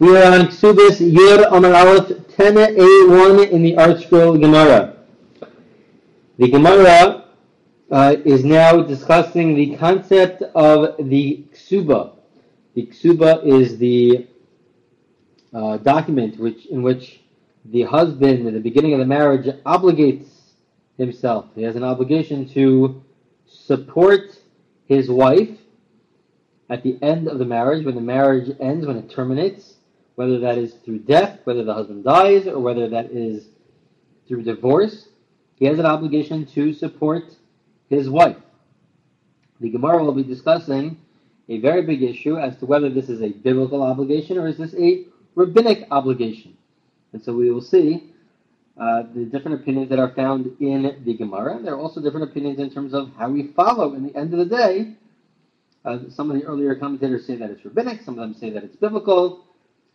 We are on Ksubis Yud Amar Aleph 10a1 in the ArtScroll Gemara. The Gemara uh, is now discussing the concept of the Ksuba. The Ksuba is the uh, document which in which the husband at the beginning of the marriage obligates himself. He has an obligation to support his wife at the end of the marriage, when the marriage ends, when it terminates, whether that is through death, whether the husband dies, or whether that is through divorce, he has an obligation to support his wife. The Gemara will be discussing a very big issue as to whether this is a biblical obligation or is this a rabbinic obligation. And so we will see uh, the different opinions that are found in the Gemara. There are also different opinions in terms of how we follow in the end of the day uh, some of the earlier commentators say that it's rabbinic, some of them say that it's biblical.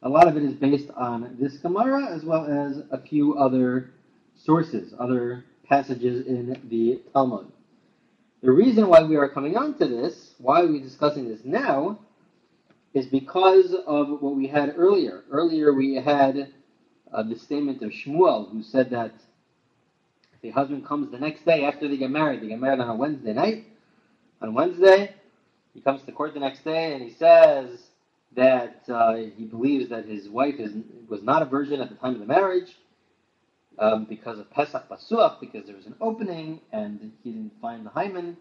A lot of it is based on this Gemara as well as a few other sources, other passages in the Talmud. The reason why we are coming on to this, why we're we discussing this now, is because of what we had earlier. Earlier we had uh, the statement of Shmuel, who said that the husband comes the next day after they get married, they get married on a Wednesday night, on Wednesday, he comes to court the next day and he says that uh, he believes that his wife is, was not a virgin at the time of the marriage um, because of Pesach Basuach, because there was an opening and he didn't find the hymen.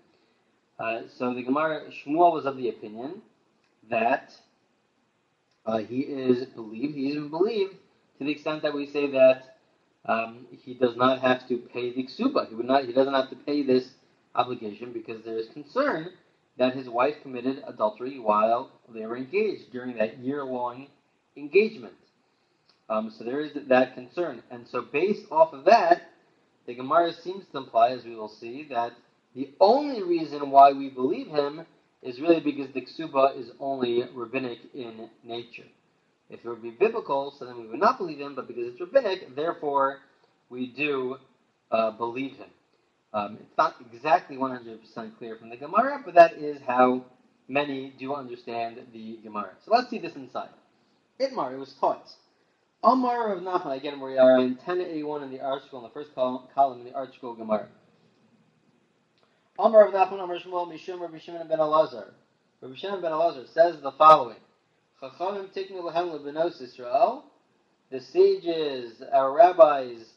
Uh, so the Gemara Shmuel was of the opinion that uh, he is believed, he even believed to the extent that we say that um, he does not have to pay the ksuba. He would not. He doesn't have to pay this obligation because there is concern that his wife committed adultery while they were engaged during that year long engagement. Um, so there is that concern. And so, based off of that, the Gemara seems to imply, as we will see, that the only reason why we believe him is really because the ksuba is only rabbinic in nature. If it would be biblical, so then we would not believe him, but because it's rabbinic, therefore we do uh, believe him. Um, it's not exactly 100% clear from the Gemara, but that is how many do understand the Gemara. So let's see this inside. Itmar, it was taught. Amar Rav Nachman, again, we are in 1081 in the article, in the first column, column in the ArtScroll Gemara. Amar Rav Nachman, Amar Shmuel, Mishum, Rabbi Shimon ben Elazar. Rabbi Shimon ben Elazar says the following. Chachamim tiknu lehem lebenos Israel. The sages, our rabbis,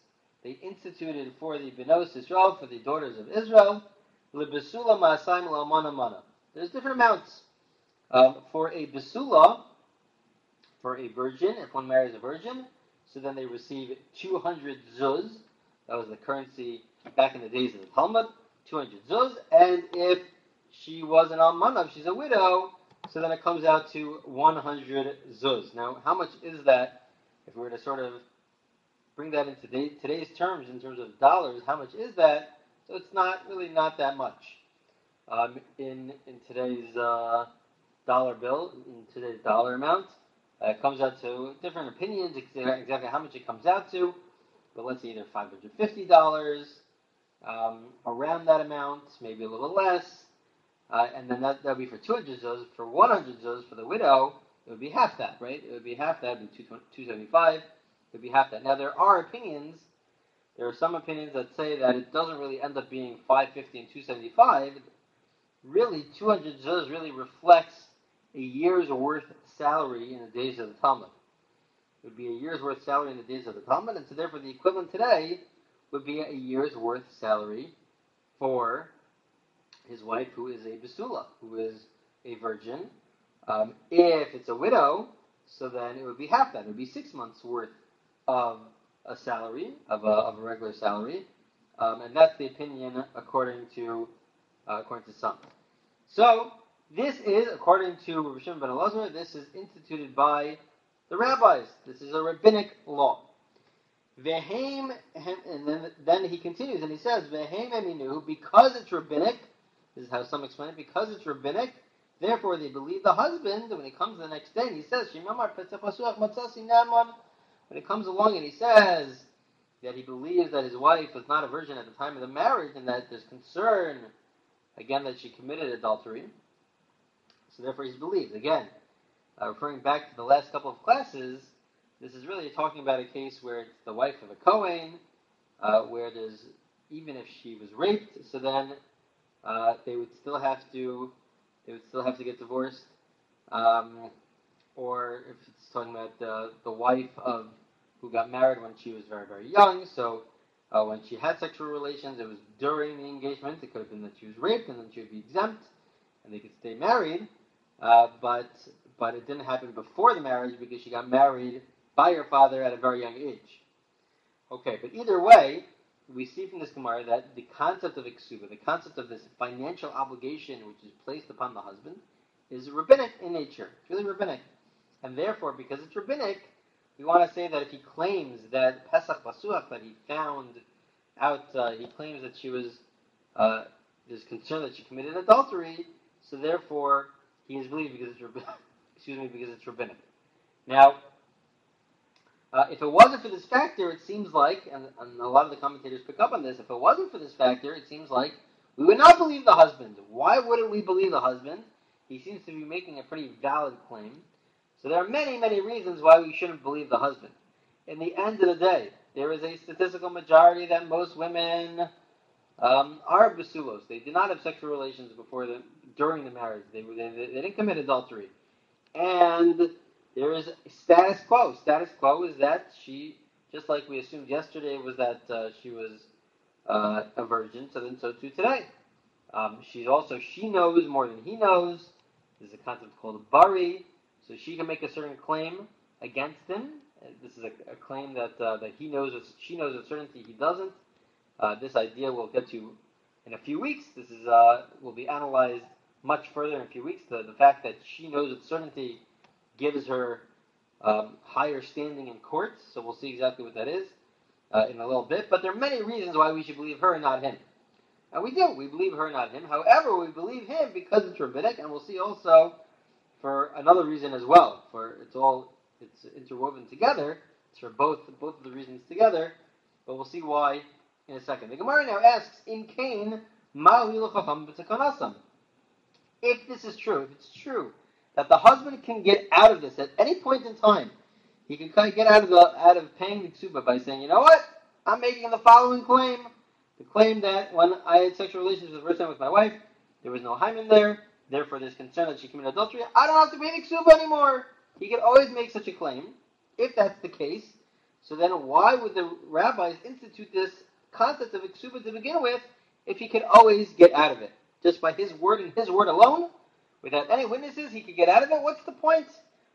they instituted for the Benos Israel, for the daughters of Israel, Libesula Ma'asayim La'amana Mana. There's different amounts. Um, for a Besula, for a virgin, if one marries a virgin, so then they receive 200 zuz. That was the currency back in the days of the Talmud, 200 zuz. And if she was an almana, she's a widow, so then it comes out to 100 zuz. Now, how much is that if we were to sort of bring that into today's terms, in terms of dollars, how much is that? So it's not really not that much. Um, in in today's uh, dollar bill, in today's dollar amount, uh, it comes out to different opinions exactly how much it comes out to. But let's say either five hundred fifty dollars, um, around that amount, maybe a little less, uh, and then that that would be for two hundred zuz. For one hundred zuz for the widow, it would be half that, right? It would be half that, would be two seventy five you have that. Now there are opinions. There are some opinions that say that it doesn't really end up being 550 and 275. Really, 200 zuz really reflects a year's worth salary in the days of the Talmud. It would be a year's worth salary in the days of the Talmud, and so therefore the equivalent today would be a year's worth salary for his wife, who is a basula, who is a virgin. Um, if it's a widow, so then it would be half that. It would be six months worth of a salary, of a, of a regular salary, um, and that's the opinion according to uh, according to some. So this is, according to Rabbi Shimon ben Elazar, this is instituted by the rabbis. This is a rabbinic law. Vehem, and then, then he continues and he says, Vehem eminu, because it's rabbinic, this is how some explain it, because it's rabbinic, therefore they believe the husband, when he comes the next day, he says, naman, when it comes along and he says that he believes that his wife was not a virgin at the time of the marriage and that there's concern, again, that she committed adultery, so therefore he believes. Again, uh, referring back to the last couple of classes, this is really talking about a case where it's the wife of a Kohen, uh, where there's even if she was raped, so then uh, they would still have to they would still have to get divorced. Um, or if it's talking about the, the wife of who got married when she was very, very young, so uh, when she had sexual relations, it was during the engagement. It could have been that she was raped and then she would be exempt and they could stay married. Uh, but but it didn't happen before the marriage because she got married by her father at a very young age. Okay, but either way, we see from this Gemara that the concept of iksuba, the concept of this financial obligation which is placed upon the husband, is rabbinic in nature. It's really rabbinic. And therefore, because it's rabbinic, we want to say that if he claims that Pesach Basuach, that he found out, uh, he claims that she was, uh, there's concern that she committed adultery, so therefore he is believed because it's rabbinic. Excuse me, because it's rabbinic. Now, uh, if it wasn't for this factor, it seems like, and, and, a lot of the commentators pick up on this, if it wasn't for this factor, it seems like we would not believe the husband. Why wouldn't we believe the husband? He seems to be making a pretty valid claim. So there are many, many reasons why we shouldn't believe the husband. In the end of the day, there is a statistical majority that most women um, are basulos. They did not have sexual relations before the during the marriage. They, they, they didn't commit adultery. And there is status quo. Status quo is that she, just like we assumed yesterday, was that uh, she was uh, a virgin. So then, so too today. Um, she's also she knows more than he knows. There's a concept called bari, so she can make a certain claim against him. Uh, this is a, a claim that uh, that he knows, she knows with certainty he doesn't. Uh, this idea we'll get to in a few weeks. This is uh, will be analyzed much further in a few weeks. The the fact that she knows with certainty gives her um, higher standing in courts. So we'll see exactly what that is uh, in a little bit. But there are many reasons why we should believe her and not him. And we do. We believe her, and not him. However, we believe him because it's rabbinic, and we'll see also for another reason as well. For it's all it's interwoven together. It's for both both of the reasons together. But we'll see why in a second. The Gemara now asks, in Cain, if this is true, if it's true that the husband can get out of this at any point in time. He can kind of get out of the out of paying the ksuba by saying, you know what, I'm making the following claim: the claim that when I had sexual relations for the first time with my wife, there was no hymen there. Therefore, there's concern that she committed adultery. I don't have to pay the ksuba anymore. He can always make such a claim. If that's the case, so then why would the rabbis institute this concept of ksuba to begin with if he could always get out of it just by his word and his word alone? without any witnesses, he could get out of it. What's the point?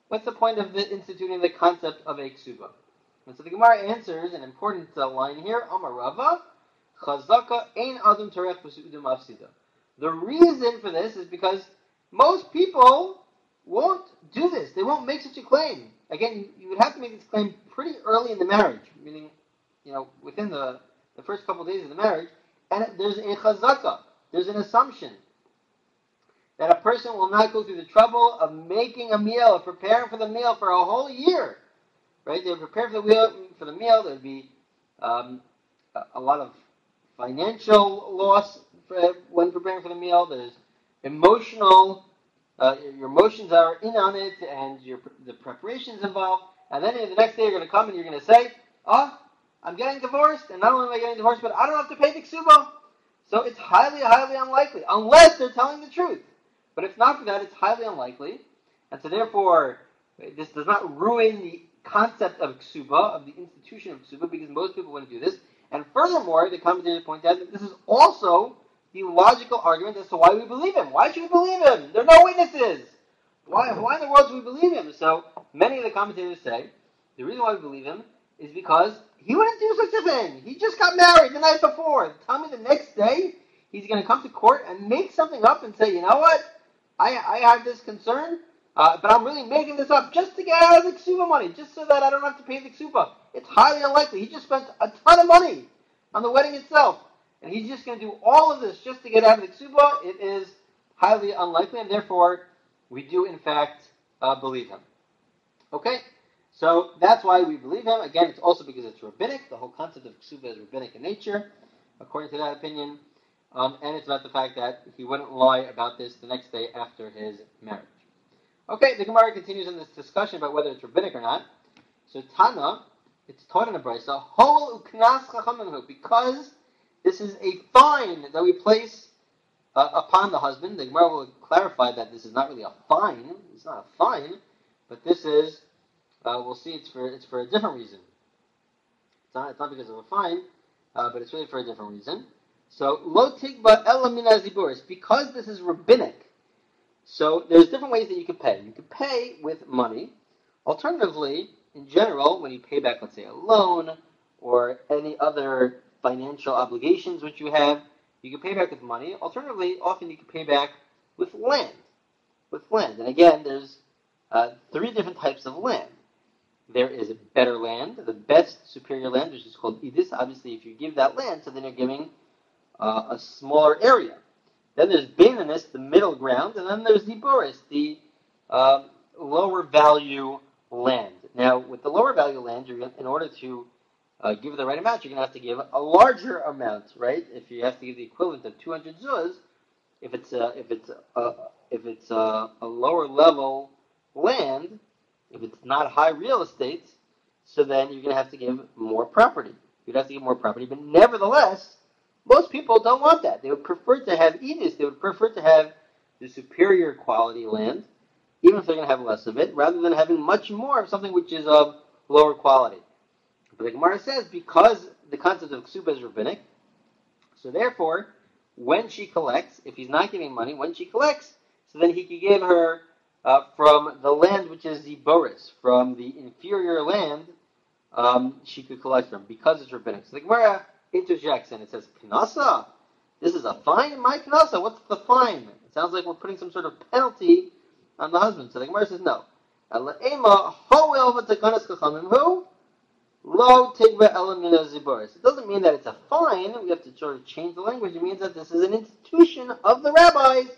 What's the point of the instituting the concept of a ksuba? And so the Gemara answers an important uh, line here. Amarava, chazaka ein adam tarech b'su'udim afsida. The reason for this is because most people won't do this. They won't make such a claim. Again, you would have to make this claim pretty early in the marriage, meaning, you know, within the, the first couple of days of the marriage. And there's a chazaka. There's an assumption that a person will not go through the trouble of making a meal, of preparing for the meal for a whole year. Right? They would prepare for the meal. For the meal, there would be um, a, lot of financial loss when preparing for the meal. There's emotional. Uh, your emotions are in on it, and your the preparations involved. And then the next day, you're going to come and you're going to say, "Oh, I'm getting divorced, and not only am I getting divorced, but I don't have to pay the ksuba." So it's highly, highly unlikely, unless they're telling the truth. But if not for that, it's highly unlikely. And so therefore, this does not ruin the concept of ksuba, of the institution of ksuba, because most people wouldn't do this. And furthermore, the commentators point out that this is also the logical argument as to why we believe him. Why should we believe him? There are no witnesses. Why, why in the world do we believe him? So many of the commentators say the reason why we believe him is because he wouldn't do such a thing. He just got married the night before. Tell me the next day he's going to come to court and make something up and say, you know what? I, I have this concern, uh, but I'm really making this up just to get out of the ksuba money, just so that I don't have to pay the ksuba. It's highly unlikely. He just spent a ton of money on the wedding itself, and he's just going to do all of this just to get out of the ksuba. It is highly unlikely, and therefore we do in fact uh, believe him. Okay, so that's why we believe him. Again, it's also because it's rabbinic. The whole concept of ksuba is rabbinic in nature, according to that opinion. Um, and it's about the fact that he wouldn't lie about this the next day after his marriage. Okay, the Gemara continues in this discussion about whether it's rabbinic or not. So Tana, it's taught in a brisa, because this is a fine that we place uh, upon the husband. The Gemara will clarify that this is not really a fine. It's not a fine, but this is. Uh, we'll see. It's for it's for a different reason. It's not. It's not because of a fine, uh, but it's really for a different reason. So lo tikba elamina ziburis because this is rabbinic. So there's different ways that you can pay. You can pay with money. Alternatively, in general, when you pay back, let's say, a loan or any other financial obligations which you have, you can pay back with money. Alternatively, often you can pay back with land. With land. And again, there's uh, three different types of land. There is better land, the best superior land, which is called idis. Obviously, if you give that land, so then you're giving uh, a smaller area. Then there's Baininus, the middle ground, and then there's Boris, the uh, lower value land. Now, with the lower value land, you're in order to uh, give the right amount, you're going to have to give a larger amount, right? If you have to give the equivalent of 200 zuz, if it's a, if it's a, if it's a, a lower level land, if it's not high real estate, so then you're going to have to give more property. You'd have to give more property, but nevertheless, most people don't want that. They would prefer to have edis. They would prefer to have the superior quality land, even if they're going to have less of it, rather than having much more of something which is of lower quality. But the Gemara says because the concept of ksuba is rabbinic, so therefore, when she collects, if he's not giving money, when she collects, so then he could give her uh, from the land which is the boris, from the inferior land, um, she could collect from because it's rabbinic. So the Gemara interjects and it says, Knasa? This is a fine? My Knasa? What's the fine? It sounds like we're putting some sort of penalty on the husband. So the Gemara says, no. Who? Lo tigba elamina ziboris. It doesn't mean that it's a fine. We have to sort of change the language. It means that this is an institution of the rabbis.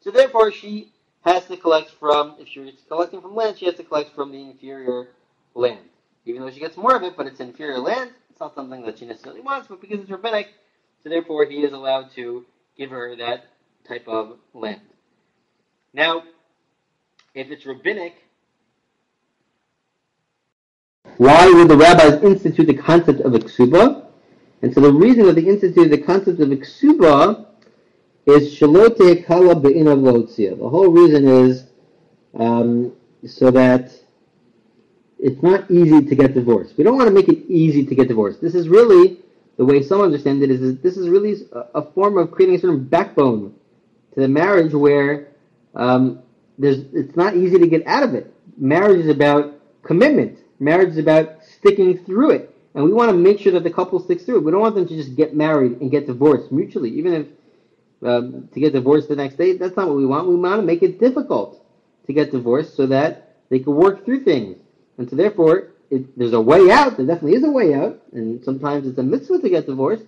So therefore, she has to collect from, if she's collecting from land, she has to collect from the inferior land. Even though she gets more of it, but it's inferior land, it's not something that she necessarily wants, but because it's rabbinic, so therefore he is allowed to give her that type of land. Now, if it's rabbinic, why would the rabbis institute the concept of a ksuba? And so the reason that they instituted the concept of a ksuba is shalote kala be'inav. The whole reason is um, so that it's not easy to get divorced. We don't want to make it easy to get divorced. This is really the way some understand it is, this is really a, form of creating a certain backbone to the marriage where um, there's it's not easy to get out of it. Marriage is about commitment. Marriage is about sticking through it. And we want to make sure that the couple sticks through it. We don't want them to just get married and get divorced mutually, even if um, to get divorced the next day. That's not what we want. We want to make it difficult to get divorced so that they can work through things. And so therefore, it, there's a way out. There definitely is a way out. And sometimes it's a mitzvah to get divorced.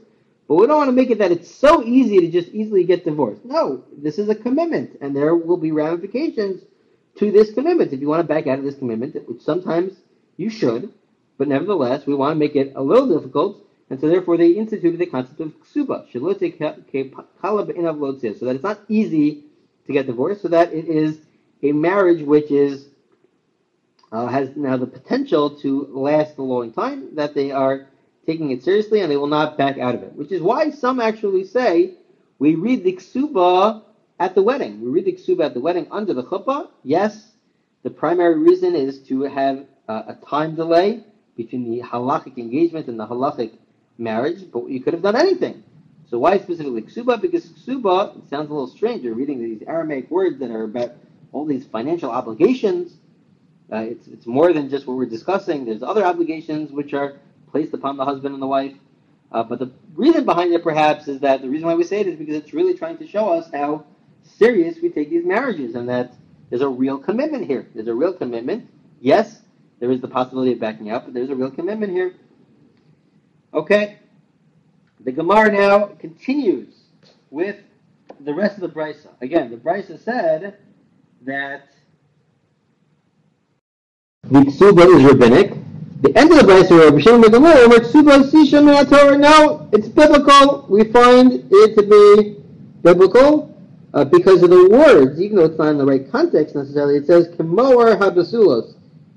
But we don't want to make it that it's so easy to just easily get divorced. No, this is a commitment. And there will be ramifications to this commitment. If you want to back out of this commitment, which sometimes you should, but nevertheless, we want to make it a little difficult. And so therefore they instituted the concept of ksuba, so that it's not easy to get divorced, so that it is a marriage which is uh, has now the potential to last a long time, that they are taking it seriously and they will not back out of it. Which is why some actually say we read the ksuba at the wedding. We read the ksuba at the wedding under the chuppah. Yes, the primary reason is to have a time delay between the halachic engagement and the halachic marriage, but you could have done anything. So why specifically ksuba? Because ksuba, it sounds a little strange. You're reading these Aramaic words that are about all these financial obligations uh, it's, it's more than just what we're discussing. There's other obligations which are placed upon the husband and the wife. Uh, but the reason behind it, perhaps, is that the reason why we say it is because it's really trying to show us how serious we take these marriages and that there's a real commitment here. There's a real commitment. Yes, there is the possibility of backing out, but there's a real commitment here. Okay. The Gemara now continues with the rest of the Brisa. Again, the Brisa said that the ksuba is rabbinic. The end of the Brisa Rabbi Shimon Gamliel, where ksuba sisha min Torah. No, it's biblical. We find it to be biblical. uh, because of the words, even though it's not in the right context necessarily, it says Kemoar Habasulos,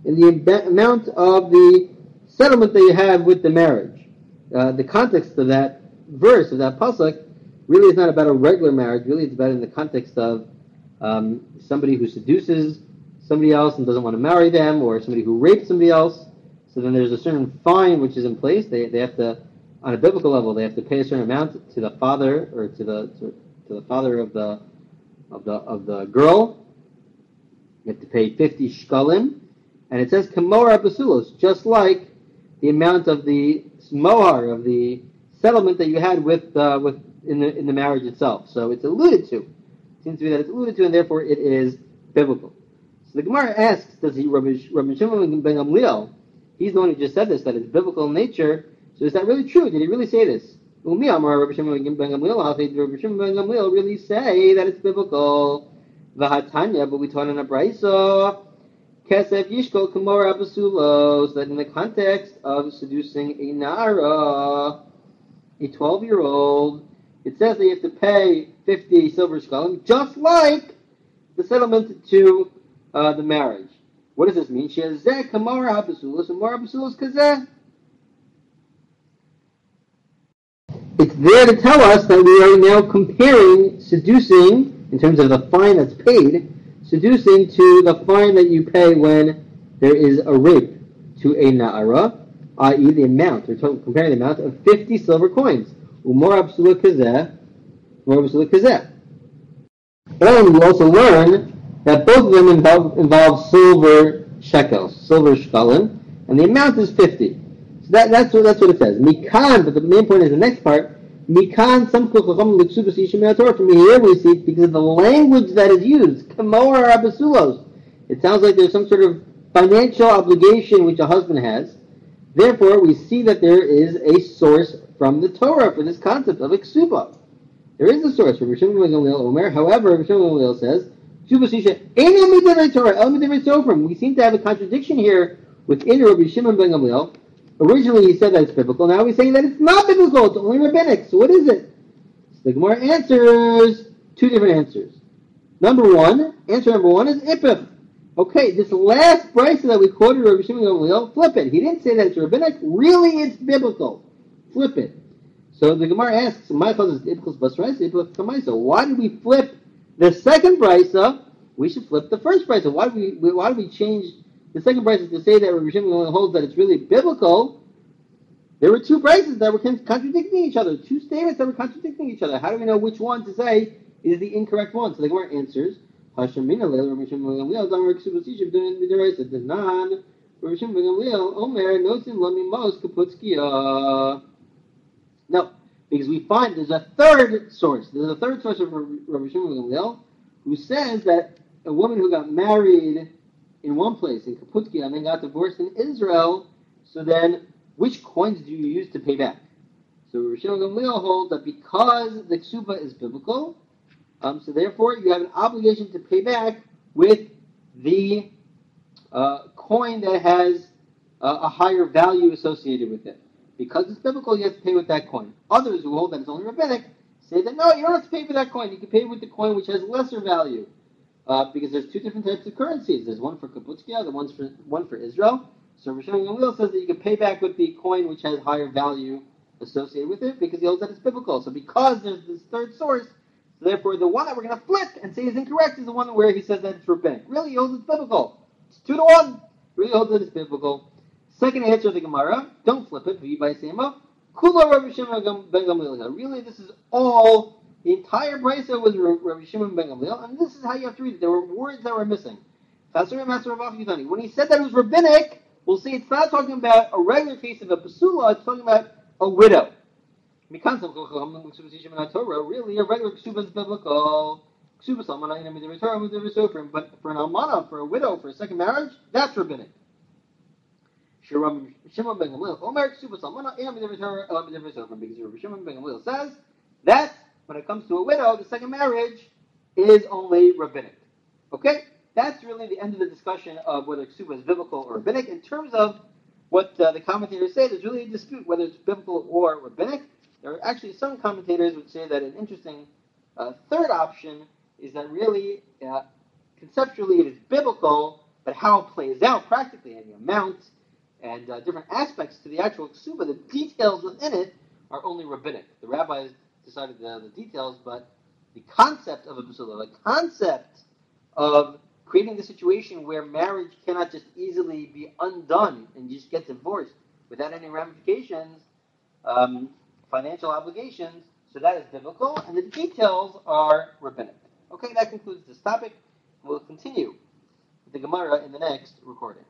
in the amount of the settlement that you have with the marriage. Uh, the context of that verse, of that pasuk, really is not about a regular marriage, really it's about in the context of um, somebody who seduces somebody else and doesn't want to marry them, or somebody who rapes somebody else. So then there's a certain fine which is in place. They, they have to, on a biblical level, they have to pay a certain amount to the father or to the to, to the father of the of the of the girl. You have to pay fifty shkalim, and it says kamora basulos, just like the amount of the mohar of the settlement that you had with uh, with in the in the marriage itself. So it's alluded to. It seems to be that it's alluded to, and therefore it is biblical. So the Gemara asks, does he Rabbi, Shimon ben Gamliel? He's the one who just said this that it's biblical in nature. So is that really true? Did he really say this? Umi Rabbi Shimon ben Gamliel. Really say that it's biblical? Vahatanya, but we taught in a brayso. Kesef Yishkol Kamor Abasulos, that in the context of seducing a Nara, a 12 year old, it says you have to pay 50 silver shkalim, just like the settlement to uh, the marriage. What does this mean? She has Kamor Abasulos, and Mor Abasulos Kazeh. It's there to tell us that we are now comparing seducing, in terms of the fine that's paid, seducing to the fine that you pay when there is a rape to a na'ara, i.e. the amount, we're comparing the amount of 50 silver coins. Umor absolute kazeh, umor absolute kazeh. And we also learn that both of them involve, involve silver shekels, silver shkalim, and the amount is 50. So that, that's, what, that's what it says. Mikan, but the main point is the next part, Mikan From here we see because of the language that is used. Kamor Abasulos. It sounds like there's some sort of financial obligation which a husband has. Therefore, we see that there is a source from the Torah for this concept of Iksuba. There is a source from Rishon Omer. However, Rishon Gamliel says, "Torah, we seem to have a contradiction here within Rabbi Shimon ben Gamliel Originally he said that it's biblical. Now he's saying that it's not biblical. It's only rabbinic. So what is it? The Gemara answers two different answers. Number one, answer number one is ipif. Okay, this last brisa that we quoted Rabbi Shimon Gamliel, flip it. He didn't say that it's rabbinic. Really, it's biblical. Flip it. So the Gemara asks, "My is ipchus basraisa, ipchus kamaisa." Why did we flip the second brisa? We should flip the first brisa. Why do we? Why do we change the second brisa is to say that Rabbi Shimon holds that it's really biblical. There were two prices that were contradicting each other, two statements that were contradicting each other. How do we know which one to say is the incorrect one? So the Gemara answers. No, because we find there's a third source. There's a third source of Rabbi Shimon who says that a woman who got married in one place in Kaputki and then got divorced in Israel, so then which coins do you use to pay back? So Rishon Gamliel holds that because the ksuba is biblical, um, so therefore you have an obligation to pay back with the uh, coin that has uh, a higher value associated with it. Because it's biblical, you have to pay with that coin. Others who hold that it's only rabbinic say that no, you don't have to pay for that coin. You can pay with the coin which has lesser value uh, because there's two different types of currencies. There's one for Kaputskia, the one's for one for Israel. So Rosh Gamliel says that you can pay back with the coin which has higher value associated with it because he holds that it's biblical. So because there's this third source, so therefore the one that we're going to flip and say is incorrect is the one where he says that it's rabbinic. Really, he holds it's biblical. It's two to one. Really holds that it's biblical. Second answer of the Gemara, don't flip it. Kula Rabbi Shimon ben Gamliel. Really, this is all the entire brisa was Rabbi Shimon ben Gamliel, and this is how you have to read it. There were words that were missing. When he said that it was rabbinic, we'll see it's not talking about a regular case of a basula, it's talking about a widow. Really, a regular ksuba is biblical. But for an almana, for a widow, for a second marriage, that's rabbinic. Shimon ben ksuba salmana, Rabbi Shimon ben Gamliel says that when it comes to a widow, the second marriage is only rabbinic. Okay? That's really the end of the discussion of whether ksuba is biblical or rabbinic. In terms of what uh, the commentators say, there's really a dispute whether it's biblical or rabbinic. There are actually some commentators would say that an interesting uh, third option is that really, uh, conceptually, it is biblical, but how it plays out practically and the amount and uh, different aspects to the actual ksuba, the details within it are only rabbinic. The rabbis decided the, the details, but the concept of a basula, the concept of creating the situation where marriage cannot just easily be undone and just get divorced without any ramifications, um, financial obligations. So that is biblical, and the details are rabbinic. Okay, that concludes this topic. We'll continue with the Gemara in the next recording.